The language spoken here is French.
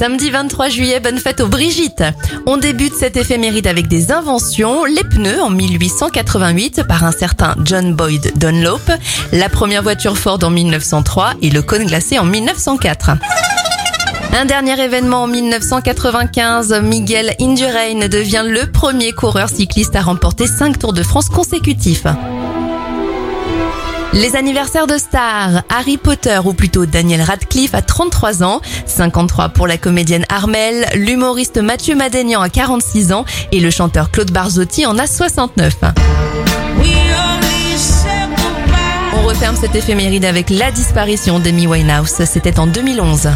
Samedi 23 juillet, bonne fête aux Brigitte. On débute cette éphéméride avec des inventions. Les pneus en 1888 par un certain John Boyd Dunlop. La première voiture Ford en 1903 et le cône glacé en 1904. Un dernier événement en 1995, Miguel Indurain devient le premier coureur cycliste à remporter 5 Tours de France consécutifs. Les anniversaires de stars, Harry Potter ou plutôt Daniel Radcliffe à 33 ans, 53 pour la comédienne Armel, l'humoriste Mathieu Madénian à 46 ans et le chanteur Claude Barzotti en a 69. On referme cette éphéméride avec la disparition d'Amy Winehouse, c'était en 2011.